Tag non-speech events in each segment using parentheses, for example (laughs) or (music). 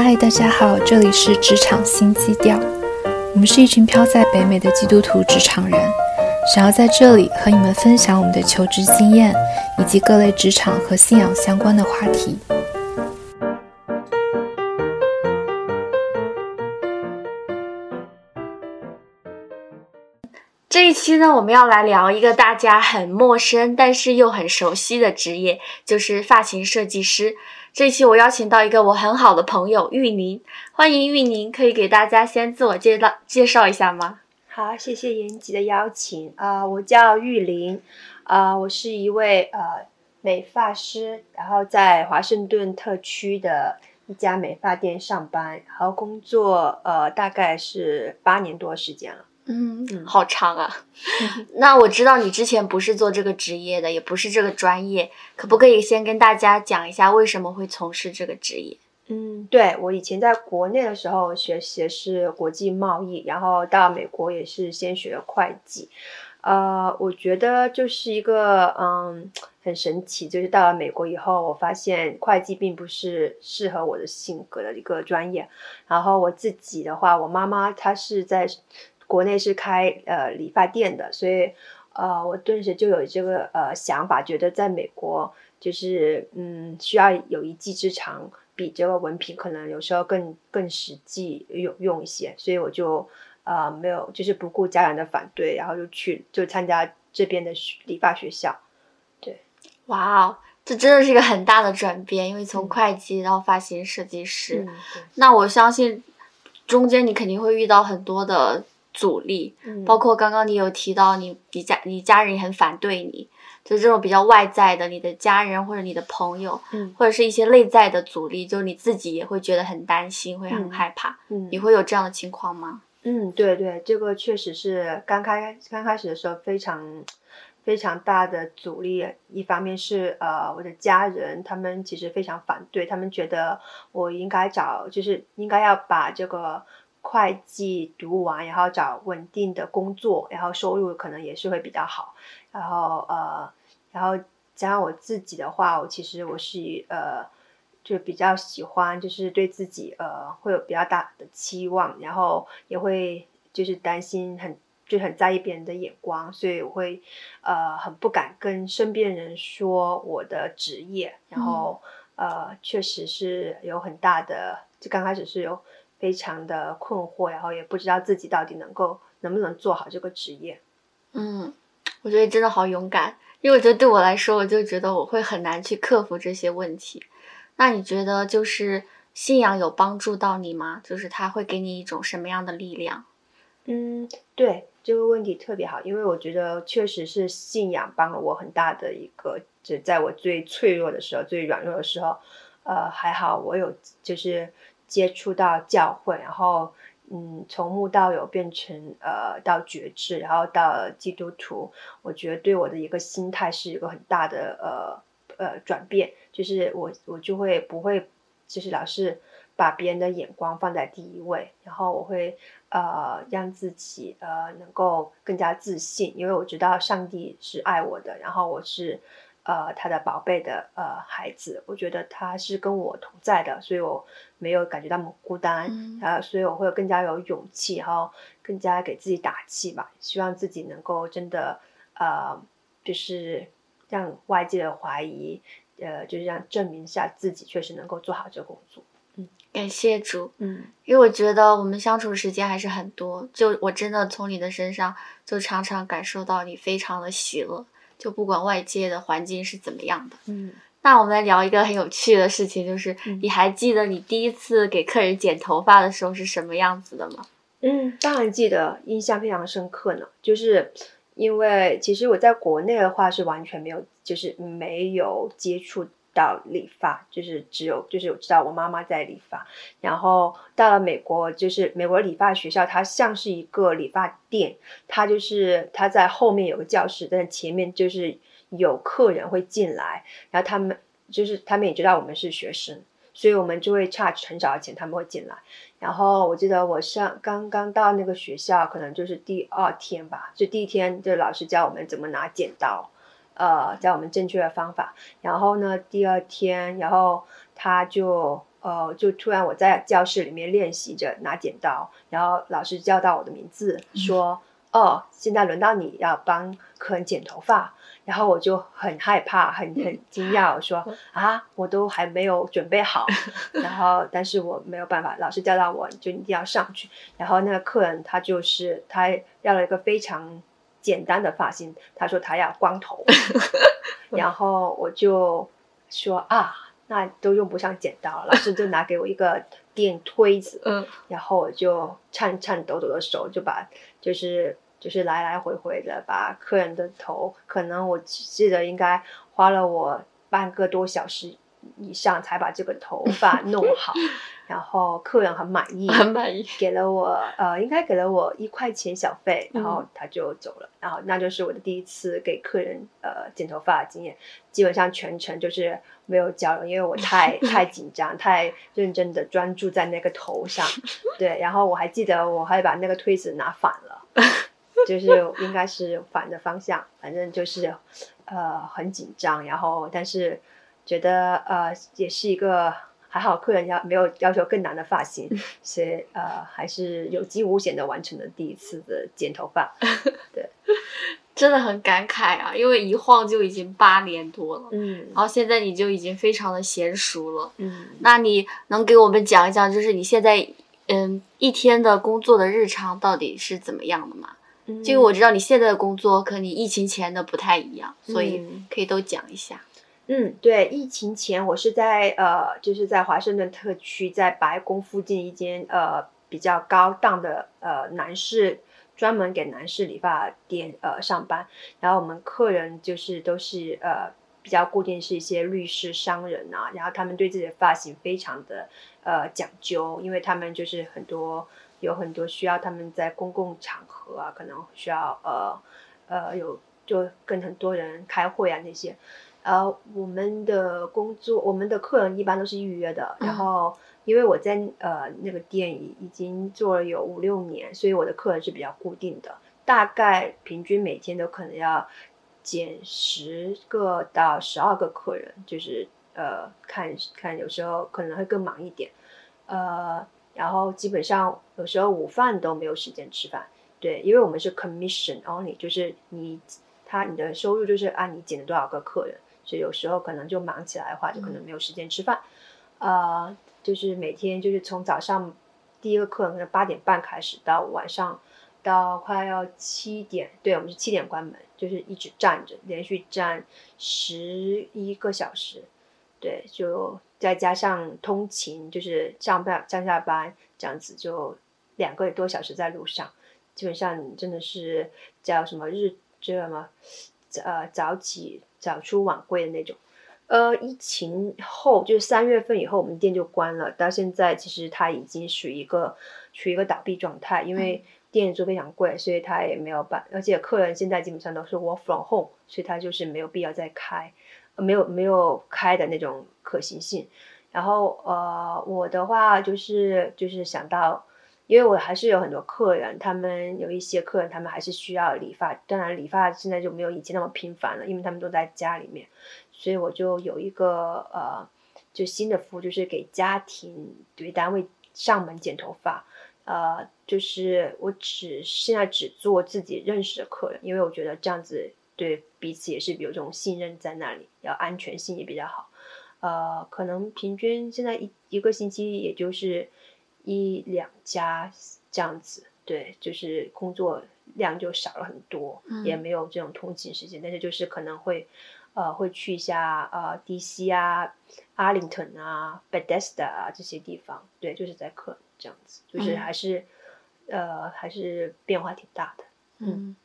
嗨，大家好，这里是职场新基调。我们是一群飘在北美的基督徒职场人，想要在这里和你们分享我们的求职经验，以及各类职场和信仰相关的话题。这一期呢，我们要来聊一个大家很陌生，但是又很熟悉的职业，就是发型设计师。这期我邀请到一个我很好的朋友玉宁，欢迎玉宁，可以给大家先自我介绍介绍一下吗？好，谢谢严吉的邀请啊、我叫玉玲，啊、我是一位呃美发师，然后在华盛顿特区的一家美发店上班，然后工作呃大概是八年多时间了。嗯嗯好长啊。(laughs) 那我知道你之前不是做这个职业的，也不是这个专业，可不可以先跟大家讲一下为什么会从事这个职业？嗯，对我以前在国内的时候学习的是国际贸易，然后到美国也是先学了会计。呃，我觉得就是一个嗯很神奇，就是到了美国以后，我发现会计并不是适合我的性格的一个专业。然后我自己的话，我妈妈她是在国内是开呃理发店的，所以呃我顿时就有这个呃想法，觉得在美国就是嗯需要有一技之长。比这个文凭可能有时候更更实际有用一些，所以我就呃没有就是不顾家人的反对，然后就去就参加这边的学理发学校。对哇哦，这真的是一个很大的转变，因为从嗯会计到发型设计师。嗯，那我相信中间你肯定会遇到很多的阻力，嗯包括刚刚你有提到你你家你家人也很反对你，就这种比较外在的，你的家人或者你的朋友，嗯或者是一些内在的阻力，就是你自己也会觉得很担心，会很嗯害怕。嗯你会有这样的情况吗？嗯，对对，这个确实是刚开刚开始的时候非常非常大的阻力。一方面是呃我的家人，他们其实非常反对，他们觉得我应该找就是应该要把这个会计读完，然后找稳定的工作，然后收入可能也是会比较好。然后呃，然后加上我自己的话，我其实我是呃。就比较喜欢，就是对自己呃会有比较大的期望，然后也会就是担心很就很在意别人的眼光，所以我会呃很不敢跟身边人说我的职业，然后、呃确实是有很大的，就刚开始是有非常的困惑，然后也不知道自己到底能够能不能做好这个职业。嗯，我觉得真的好勇敢，因为我觉得对我来说，我就觉得我会很难去克服这些问题。那你觉得就是信仰有帮助到你吗？就是它会给你一种什么样的力量？嗯，对这个问题特别好，因为我觉得确实是信仰帮了我很大的一个，就在我最脆弱的时候、最软弱的时候，呃，还好我有就是接触到教会，然后嗯，从慕道友变成呃到觉知，然后到基督徒，我觉得对我的一个心态是一个很大的呃呃转变，就是我我就会不会就是老是把别人的眼光放在第一位，然后我会呃让自己呃能够更加自信，因为我知道上帝是爱我的，然后我是呃他的宝贝的呃孩子，我觉得他是跟我同在的，所以我没有感觉到那么孤单，嗯啊，所以我会更加有勇气，然后更加给自己打气吧，希望自己能够真的呃就是让外界的怀疑。呃，就是让证明一下自己确实能够做好这个工作。感谢主，嗯因为我觉得我们相处时间还是很多，就我真的从你的身上就常常感受到你非常的喜乐，就不管外界的环境是怎么样的。嗯那我们来聊一个很有趣的事情，就是嗯你还记得你第一次给客人剪头发的时候是什么样子的吗？嗯，当然记得，印象非常深刻呢。就是因为其实我在国内的话是完全没有，就是没有接触到理发，就是只有就是我知道我妈妈在理发，然后到了美国，就是美国理发学校，它像是一个理发店，它就是它在后面有个教室，但前面就是有客人会进来，然后他们就是他们也知道我们是学生，所以我们就会 charge 很少的钱，他们会进来。然后我记得我上刚刚到那个学校，可能就是第二天吧，就第一天就老师教我们怎么拿剪刀，呃，教我们正确的方法。然后呢，第二天，然后他就呃，就突然我在教室里面练习着拿剪刀，然后老师叫到我的名字，说：“哦，现在轮到你要帮客人剪头发。”然后我就很害怕，很很惊讶，我说：“啊，我都还没有准备好。(laughs) ”然后，但是我没有办法，老师叫到我就一定要上去。然后那个客人他就是他要了一个非常简单的发型，他说他要光头，(laughs) 然后我就说啊。那都用不上剪刀，老师就拿给我一个电推子，嗯，然后我就颤颤抖抖的手就把，就是就是来来回回的把客人的头，可能我记得应该花了我半个多小时以上才把这个头发弄好。(laughs) 然后客人很满意，很满意，给了我呃，应该给了我一块钱小费，然后他就走了。然后那就是我的第一次给客人呃剪头发的经验，基本上全程就是没有交流，因为我太 (laughs) 太紧张，太认真的专注在那个头上。(laughs) 对，然后我还记得我还把那个推子拿反了，就是应该是反的方向，反正就是呃很紧张，然后但是觉得呃也是一个。还好客人要没有要求更难的发型，所以呃还是有惊无险的完成了第一次的剪头发。(laughs) 对，真的很感慨啊，因为一晃就已经八年多了，嗯，然后现在你就已经非常的娴熟了，嗯，那你能给我们讲一讲，就是你现在嗯一天的工作的日常到底是怎么样的吗？因为我知道你现在的工作和你疫情前的不太一样，所以可以都讲一下。嗯，嗯对，疫情前我是在呃，就是在华盛顿特区，在白宫附近一间呃比较高档的呃男士专门给男士理发店呃上班，然后我们客人就是都是呃比较固定是一些律师、商人啊，然后他们对自己的发型非常的呃讲究，因为他们就是很多有很多需要他们在公共场合啊，可能需要呃呃有就跟很多人开会啊那些。呃，我们的工作，我们的客人一般都是预约的。然后，因为我在呃那个店已已经做了有五六年，所以我的客人是比较固定的。大概平均每天都可能要减十个到十二个客人，就是呃看看有时候可能会更忙一点。呃，然后基本上有时候午饭都没有时间吃饭。对，因为我们是 commission only，就是你他你的收入就是按你减了多少个客人。所以有时候可能就忙起来的话，就可能没有时间吃饭，呃，就是每天就是从早上第一个课可能八点半开始，到晚上到快要七点，对我们是七点关门，就是一直站着，连续站十一个小时，对，就再加上通勤，就是上班上下班这样子，就两个多小时在路上，基本上真的是叫什么日这什么。呃，早起早出晚归的那种。呃，疫情后就是三月份以后，我们店就关了。到现在其实它已经属于一个处于一个倒闭状态，因为店租非常贵，所以它也没有办。而且客人现在基本上都是 work from home，所以它就是没有必要再开，没有没有开的那种可行性。然后呃，我的话就是就是想到。因为我还是有很多客人，他们有一些客人，他们还是需要理发。当然，理发现在就没有以前那么频繁了，因为他们都在家里面。所以我就有一个呃，就新的服务，就是给家庭对单位上门剪头发。呃，就是我只现在只做自己认识的客人，因为我觉得这样子对彼此也是有这种信任在那里，要安全性也比较好。呃，可能平均现在一一个星期也就是。一两家这样子，对，就是工作量就少了很多，也没有这种通勤时间，但是就是可能会，呃，会去一下呃 DC 啊、阿灵顿啊、Bethesda 啊这些地方，对，就是在客这样子，就是还是，呃，还是变化挺大的，嗯，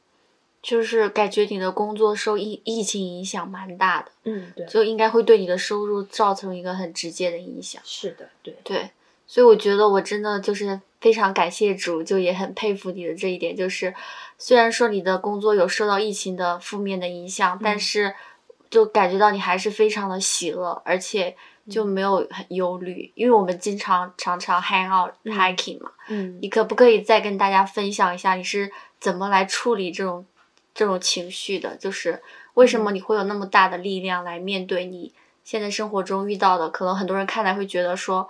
就是感觉你的工作受疫疫情影响蛮大的，嗯，对，就应该会对你的收入造成一个很直接的影响，是的，对，对。所以我觉得我真的就是非常感谢主，就也很佩服你的这一点。就是虽然说你的工作有受到疫情的负面的影响，但是就感觉到你还是非常的喜乐，而且就没有很忧虑。因为我们经常常常 hang out hiking 嘛，嗯，你可不可以再跟大家分享一下你是怎么来处理这种这种情绪的？就是为什么你会有那么大的力量来面对你现在生活中遇到的，可能很多人看来会觉得说，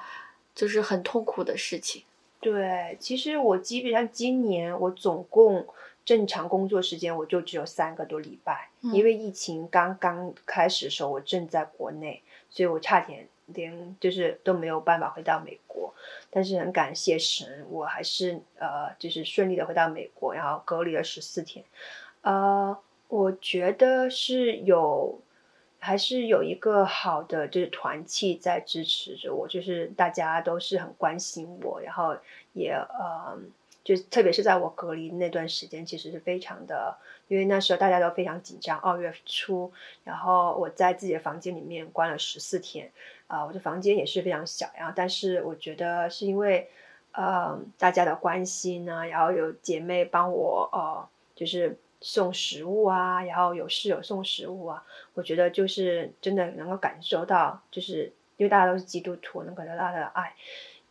就是很痛苦的事情。对，其实我基本上今年我总共正常工作时间我就只有三个多礼拜，嗯因为疫情刚刚开始的时候我正在国内，所以我差点连就是都没有办法回到美国。但是很感谢神，我还是呃就是顺利的回到美国，然后隔离了十四天。呃，我觉得是有。还是有一个好的就是团契在支持着我，就是大家都是很关心我，然后也呃，就特别是在我隔离那段时间，其实是非常的，因为那时候大家都非常紧张，二月初，然后我在自己的房间里面关了十四天，啊、我的房间也是非常小，然后但是我觉得是因为呃大家的关心呢，然后有姐妹帮我呃就是送食物啊，然后有室友送食物啊，我觉得就是真的能够感受到，就是因为大家都是基督徒，能感受到他的爱，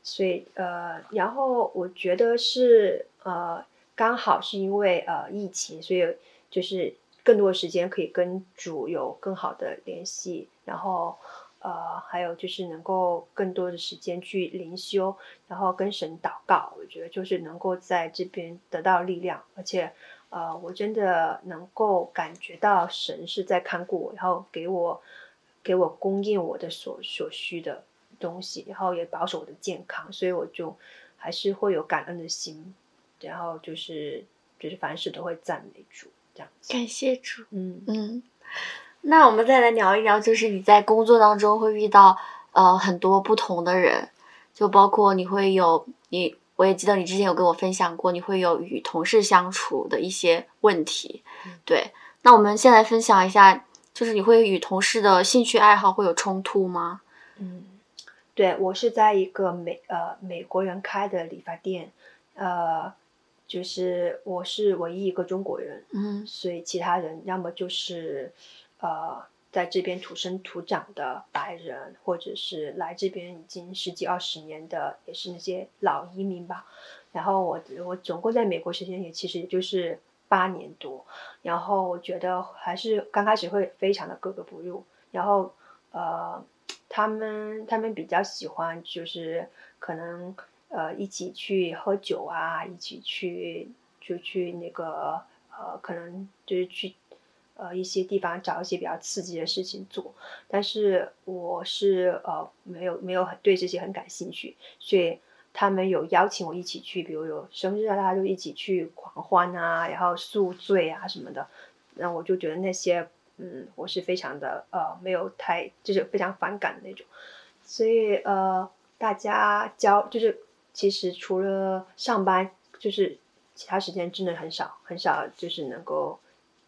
所以呃，然后我觉得是呃，刚好是因为呃疫情，所以就是更多的时间可以跟主有更好的联系，然后呃，还有就是能够更多的时间去灵修，然后跟神祷告，我觉得就是能够在这边得到力量，而且。呃，我真的能够感觉到神是在看顾我，然后给我给我供应我的所所需的东西，然后也保守我的健康，所以我就还是会有感恩的心，然后就是就是凡事都会赞美主这样子。感谢主。嗯嗯，那我们再来聊一聊，就是你在工作当中会遇到呃很多不同的人，就包括你会有你，我也记得你之前有跟我分享过，你会有与同事相处的一些问题。嗯对，那我们先来分享一下，就是你会与同事的兴趣爱好会有冲突吗？嗯，对我是在一个美呃美国人开的理发店，呃，就是我是唯一一个中国人，嗯所以其他人要么就是呃在这边土生土长的白人，或者是来这边已经十几二十年的，也是那些老移民吧。然后我我总共在美国时间也其实也就是八年多，然后我觉得还是刚开始会非常的格格不入，然后呃他们他们比较喜欢就是可能呃一起去喝酒啊，一起去就去那个呃可能就是去呃一些地方找一些比较刺激的事情做，但是我是呃没有没有很对这些很感兴趣，所以他们有邀请我一起去，比如有生日啊，大家就一起去狂欢啊，然后宿醉啊什么的，那我就觉得那些嗯，我是非常的呃没有太就是非常反感的那种，所以呃大家交就是其实除了上班，就是其他时间真的很少很少，就是能够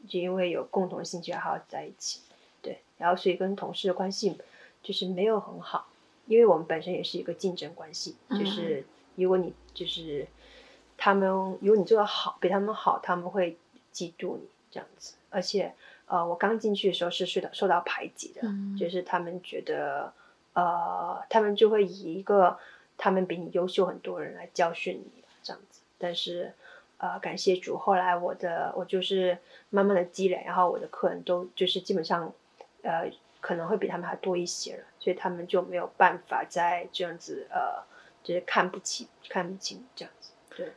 就因为有共同兴趣爱好在一起，对，然后所以跟同事的关系就是没有很好，因为我们本身也是一个竞争关系，就是如果你就是他们如果你做的好比他们好，他们会嫉妒你这样子，而且呃我刚进去的时候是受到受到排挤的，嗯。就是他们觉得呃他们就会以一个他们比你优秀很多人来教训你这样子，但是。呃，感谢主，后来我的我就是慢慢的积累，然后我的客人都就是基本上，呃，可能会比他们还多一些了，所以他们就没有办法再这样子呃，就是看不起、看不起你这样子。对，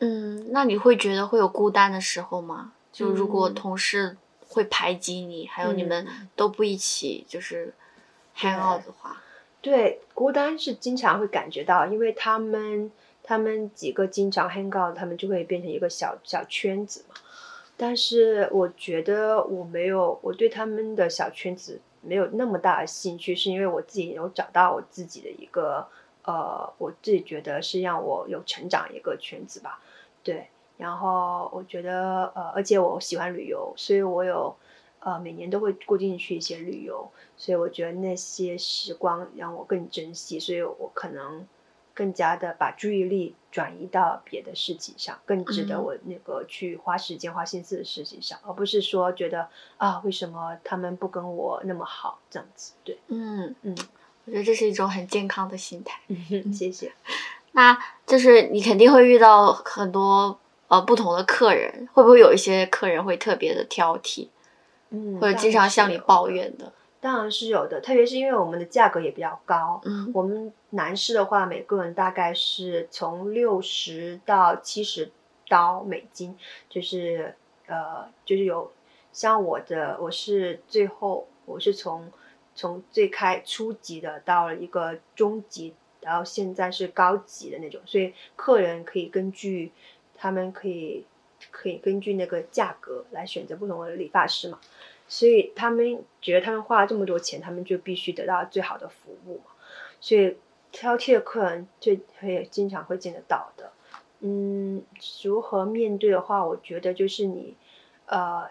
嗯，那你会觉得会有孤单的时候吗？就如果嗯同事会排挤你，还有你们嗯都不一起就是 hang out 的话，对，孤单是经常会感觉到，因为他们他们几个经常 hang out，他们就会变成一个小小圈子嘛。但是我觉得我没有，我对他们的小圈子没有那么大的兴趣，是因为我自己有找到我自己的一个呃，我自己觉得是让我有成长一个圈子吧。对，然后我觉得呃，而且我喜欢旅游，所以我有呃每年都会固定去一些旅游，所以我觉得那些时光让我更珍惜，所以我可能更加的把注意力转移到别的事情上，更值得嗯我那个去花时间花心思的事情上，而不是说觉得啊为什么他们不跟我那么好这样子。对，嗯嗯我觉得这是一种很健康的心态。谢谢。那就是你肯定会遇到很多呃不同的客人，会不会有一些客人会特别的挑剔，嗯，或者经常向你抱怨的？当然是有的，特别是因为我们的价格也比较高。嗯我们男士的话，每个人大概是从六十到七十刀美金，就是呃，就是有像我的，我是最后我是从从最开初级的到了一个中级，然后现在是高级的那种，所以客人可以根据他们可以可以根据那个价格来选择不同的理发师嘛。所以他们觉得他们花了这么多钱，他们就必须得到最好的服务嘛。所以挑剔的客人就会经常会见得到的。嗯，如何面对的话，我觉得就是你，呃，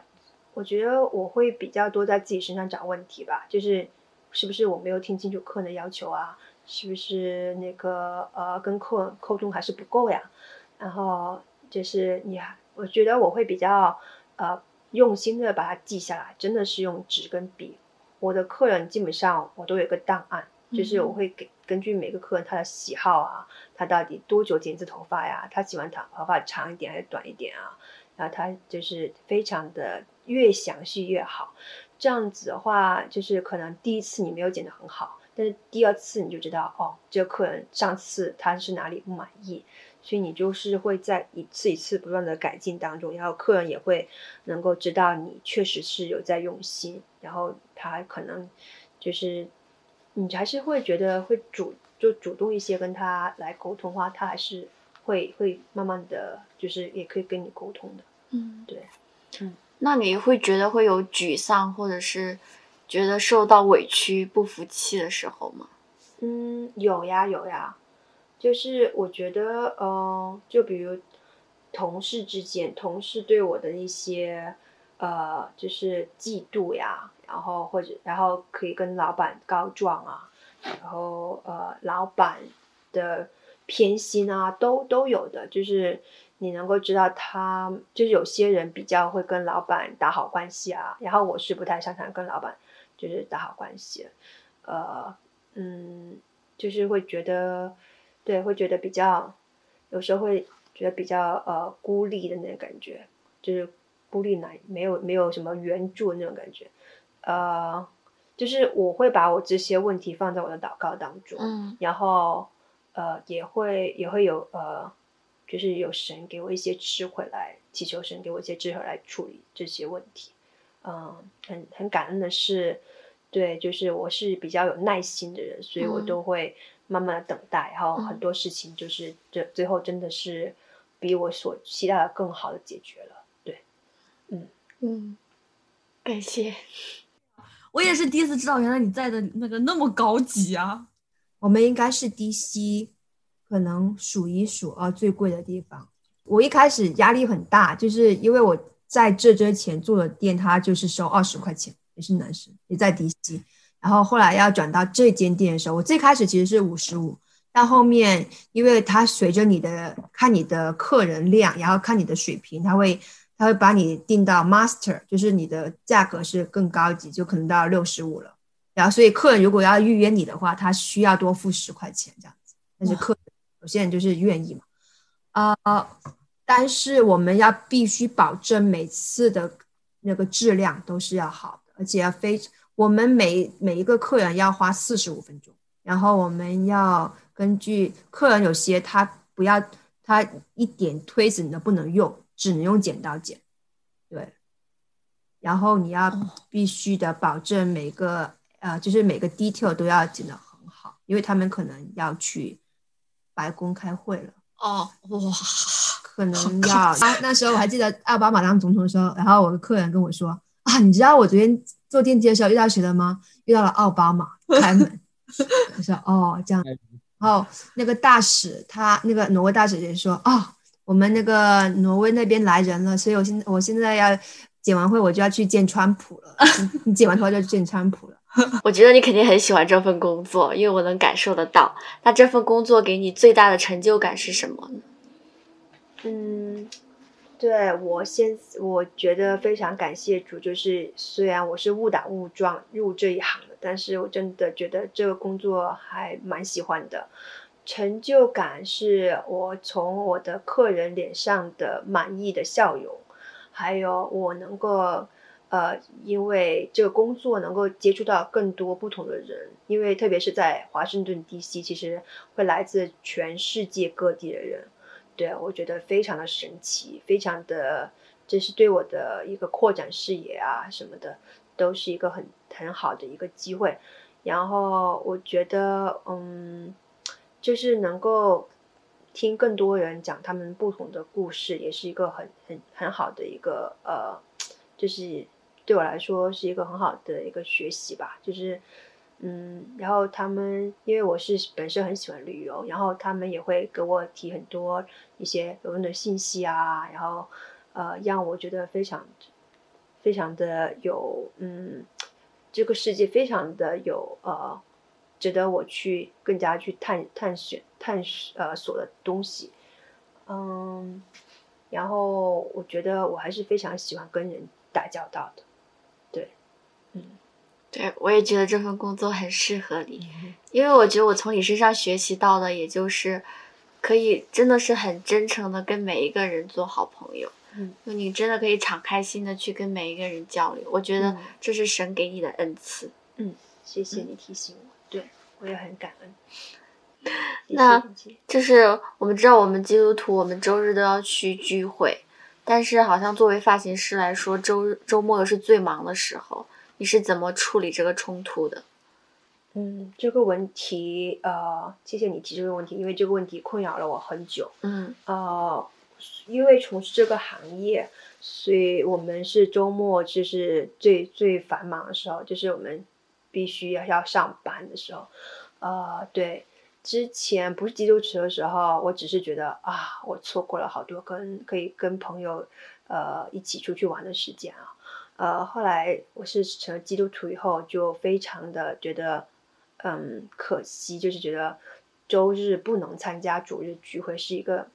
我觉得我会比较多在自己身上找问题吧，就是是不是我没有听清楚客人的要求啊？是不是那个呃跟客人沟通还是不够呀？然后就是你还，我觉得我会比较呃用心的把它记下来，真的是用纸跟笔。我的客人基本上我都有一个档案，就是我会给根据每个客人他的喜好啊，他到底多久剪一次头发呀？他喜欢长头发长一点还是短一点啊？然后他就是非常的越详细越好。这样子的话，就是可能第一次你没有剪得很好，但是第二次你就知道哦，这个客人上次他是哪里不满意，所以你就是会在一次一次不断的改进当中，然后客人也会能够知道你确实是有在用心，然后他可能就是你还是会觉得会主就主动一些跟他来沟通的话，他还是会会慢慢的就是也可以跟你沟通的。嗯，对，嗯那你会觉得会有沮丧，或者是觉得受到委屈、不服气的时候吗？嗯，有呀有呀，就是我觉得，呃，就比如同事之间，同事对我的一些，呃，就是嫉妒呀，然后或者然后可以跟老板告状啊，然后呃，老板的偏心啊，都都有的，就是你能够知道他，就是有些人比较会跟老板打好关系啊，然后我是不太擅长跟老板就是打好关系，呃。嗯，就是会觉得，对，会觉得比较，有时候会觉得比较呃孤立的那种感觉，就是孤立男，没有没有什么援助的那种感觉，呃，就是我会把我这些问题放在我的祷告当中，嗯。然后呃也会也会有呃，就是有神给我一些智慧来祈求神给我一些智慧来处理这些问题，嗯，很很感恩的是。对，就是我是比较有耐心的人，所以我嗯。都会慢慢的等待，然后嗯很多事情就是这最后真的是比我所期待的更好的解决了。对，嗯嗯，感谢。(laughs) 我也是第一次知道，原来你在的那个那么高级啊！我们应该是 DC，可能数一数二最贵的地方。我一开始压力很大，就是因为我在这之前做的店，他就是收二十块钱，也是男生，也在 DC。然后后来要转到这间店的时候，我最开始其实是五十五，但后面因为它随着你的看你的客人量，然后看你的水平，它会它会把你定到 master，就是你的价格是更高级，就可能到六十五了。然后所以客人如果要预约你的话，他需要多付十块钱这样子。但是客人有些人就是愿意嘛，啊、但是我们要必须保证每次的那个质量都是要好的，而且要非我们每每一个客人要花四十五分钟，然后我们要根据客人有些他不要他一点推子你都不能用，只能用剪刀剪，对。然后你要必须的保证每个呃，就是每个 detail 都要剪得很好，因为他们可能要去白宫开会了。哦，哇，可能要啊，那时候我还记得奥巴马当总统的时候，然后我的客人跟我说啊，你知道我昨天坐电梯的时候遇到谁了吗？遇到了奥巴马 (laughs) 开门。我说哦，这样。然后那个大使他那个挪威大使也说哦，我们那个挪威那边来人了，所以我现我现在要剪完会我就要去见川普了。你你剪完头发就见川普了。(laughs) 我觉得你肯定很喜欢这份工作，因为我能感受得到。那这份工作给你最大的成就感是什么呢？嗯，对我先，我觉得非常感谢主，就是虽然我是误打误撞入这一行的，但是我真的觉得这个工作还蛮喜欢的。成就感是我从我的客人脸上的满意的笑容，还有我能够呃，因为这个工作能够接触到更多不同的人，因为特别是在华盛顿 D.C.，其实会来自全世界各地的人，对我觉得非常的神奇，非常的，这是对我的一个扩展视野啊什么的，都是一个很很好的一个机会。然后我觉得，嗯，就是能够听更多人讲他们不同的故事，也是一个很很很好的一个呃，就是。对我来说是一个很好的一个学习吧，就是，嗯，然后他们因为我是本身很喜欢旅游，然后他们也会给我提很多一些有用的信息啊，然后呃，让我觉得非常非常的有，嗯，这个世界非常的有呃，值得我去更加去探探寻探呃索的东西，嗯，然后我觉得我还是非常喜欢跟人打交道的。对嗯，对，我也觉得这份工作很适合你，因为我觉得我从你身上学习到的，也就是可以真的是很真诚的跟每一个人做好朋友。嗯，就你真的可以敞开心的去跟每一个人交流，我觉得这是神给你的恩赐。嗯，谢谢你提醒我，对我也很感恩。那就是我们知道，我们基督徒，我们周日都要去聚会，但是好像作为发型师来说，周日周末是最忙的时候。你是怎么处理这个冲突的？嗯，这个问题，呃，谢谢你提这个问题，因为这个问题困扰了我很久。嗯，呃，因为从事这个行业，所以我们是周末就是最最繁忙的时候，就是我们必须要要上班的时候。呃，对，之前不是基督徒的时候，我只是觉得啊，我错过了好多跟可以跟朋友呃一起出去玩的时间啊。呃，后来我是成了基督徒以后，就非常的觉得，嗯，可惜，就是觉得周日不能参加主日聚会是一个，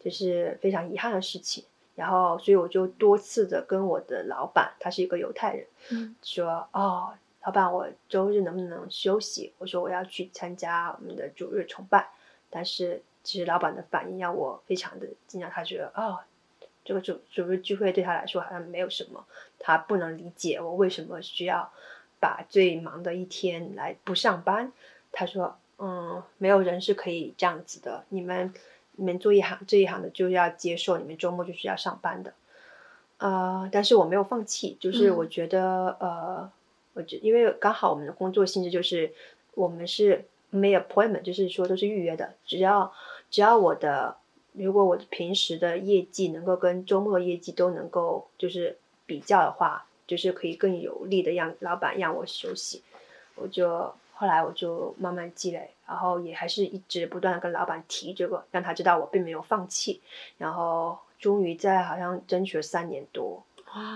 就是非常遗憾的事情。然后，所以我就多次的跟我的老板，他是一个犹太人，嗯，说，哦，老板，我周日能不能休息？我说我要去参加我们的主日崇拜。但是，其实老板的反应让我非常的惊讶，他觉得，哦。这个主主日聚会对他来说好像没有什么，他不能理解我为什么需要把最忙的一天来不上班。他说：“嗯，没有人是可以这样子的，你们你们做一行这一行的就要接受你们周末就是要上班的。”呃，但是我没有放弃，就是我觉得呃，我觉因为刚好我们的工作性质就是我们是没有 appointment，就是说都是预约的，只要只要我的。如果我平时的业绩能够跟周末业绩都能够就是比较的话，就是可以更有力的让老板让我休息，我就后来我就慢慢积累，然后也还是一直不断的跟老板提这个，让他知道我并没有放弃，然后终于在好像争取了三年多，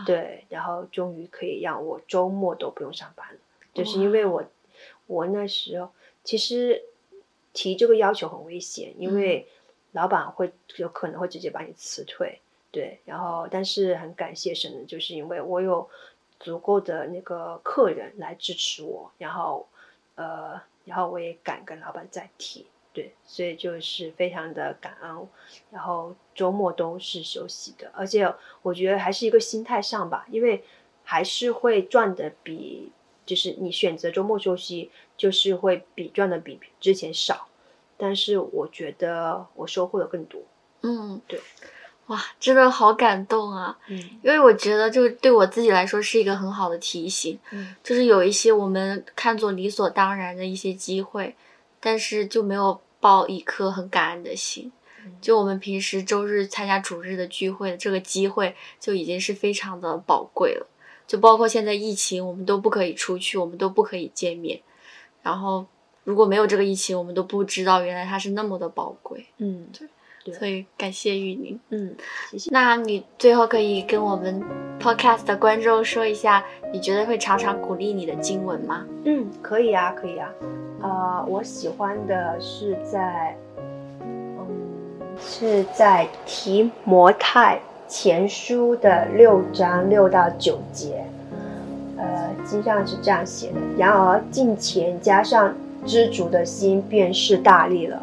对，然后终于可以让我周末都不用上班了，就是因为我我那时候其实提这个要求很危险，因为。老板会有可能会直接把你辞退，对，然后但是很感谢神的，就是因为我有足够的那个客人来支持我，然后呃，然后我也敢跟老板再提，对，所以就是非常的感恩，然后周末都是休息的，而且我觉得还是一个心态上吧，因为还是会赚的比就是你选择周末休息，就是会比赚的比之前少。但是我觉得我收获了更多。嗯，对，哇，真的好感动啊！嗯，因为我觉得就对我自己来说是一个很好的提醒。嗯，就是有一些我们看作理所当然的一些机会，但是就没有抱一颗很感恩的心。就我们平时周日参加主日的聚会的这个机会，就已经是非常的宝贵了。就包括现在疫情，我们都不可以出去，我们都不可以见面，然后。如果没有这个疫情，我们都不知道原来它是那么的宝贵。嗯，对，所以感谢玉宁。嗯，谢谢。那你最后可以跟我们 podcast 的观众说一下，你觉得会常常鼓励你的经文吗？嗯，可以啊，可以啊。呃，我喜欢的是在，嗯，是在提摩太前书的六章六到九节。呃，经上是这样写的：然而近前加上。知足的心便是大力了，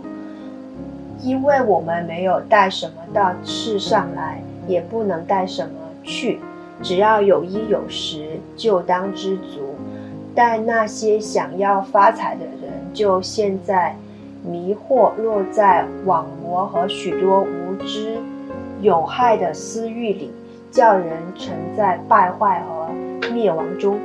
因为我们没有带什么到世上来，也不能带什么去，只要有衣有食，就当知足。但那些想要发财的人，就陷在迷惑，落在网魔和许多无知有害的私欲里，叫人沉在败坏和灭亡中。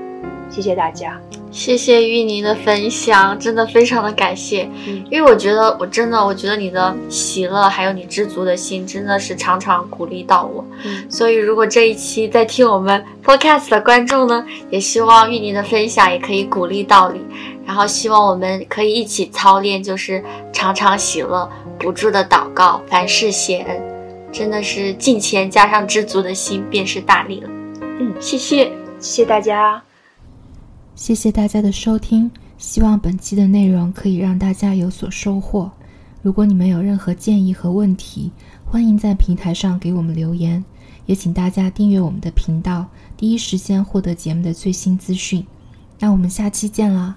谢谢大家。谢谢玉宁的分享，真的非常的感谢。嗯因为我觉得，我真的，我觉得你的喜乐还有你知足的心，真的是常常鼓励到我。嗯所以，如果这一期在听我们 podcast 的观众呢，也希望玉宁的分享也可以鼓励到你，然后希望我们可以一起操练，就是常常喜乐，不住的祷告，凡事谢恩，真的是敬虔加上知足的心，便是大力了。嗯，谢谢。谢谢大家。谢谢大家的收听，希望本期的内容可以让大家有所收获。如果你们有任何建议和问题，欢迎在平台上给我们留言，也请大家订阅我们的频道，第一时间获得节目的最新资讯。那我们下期见啦！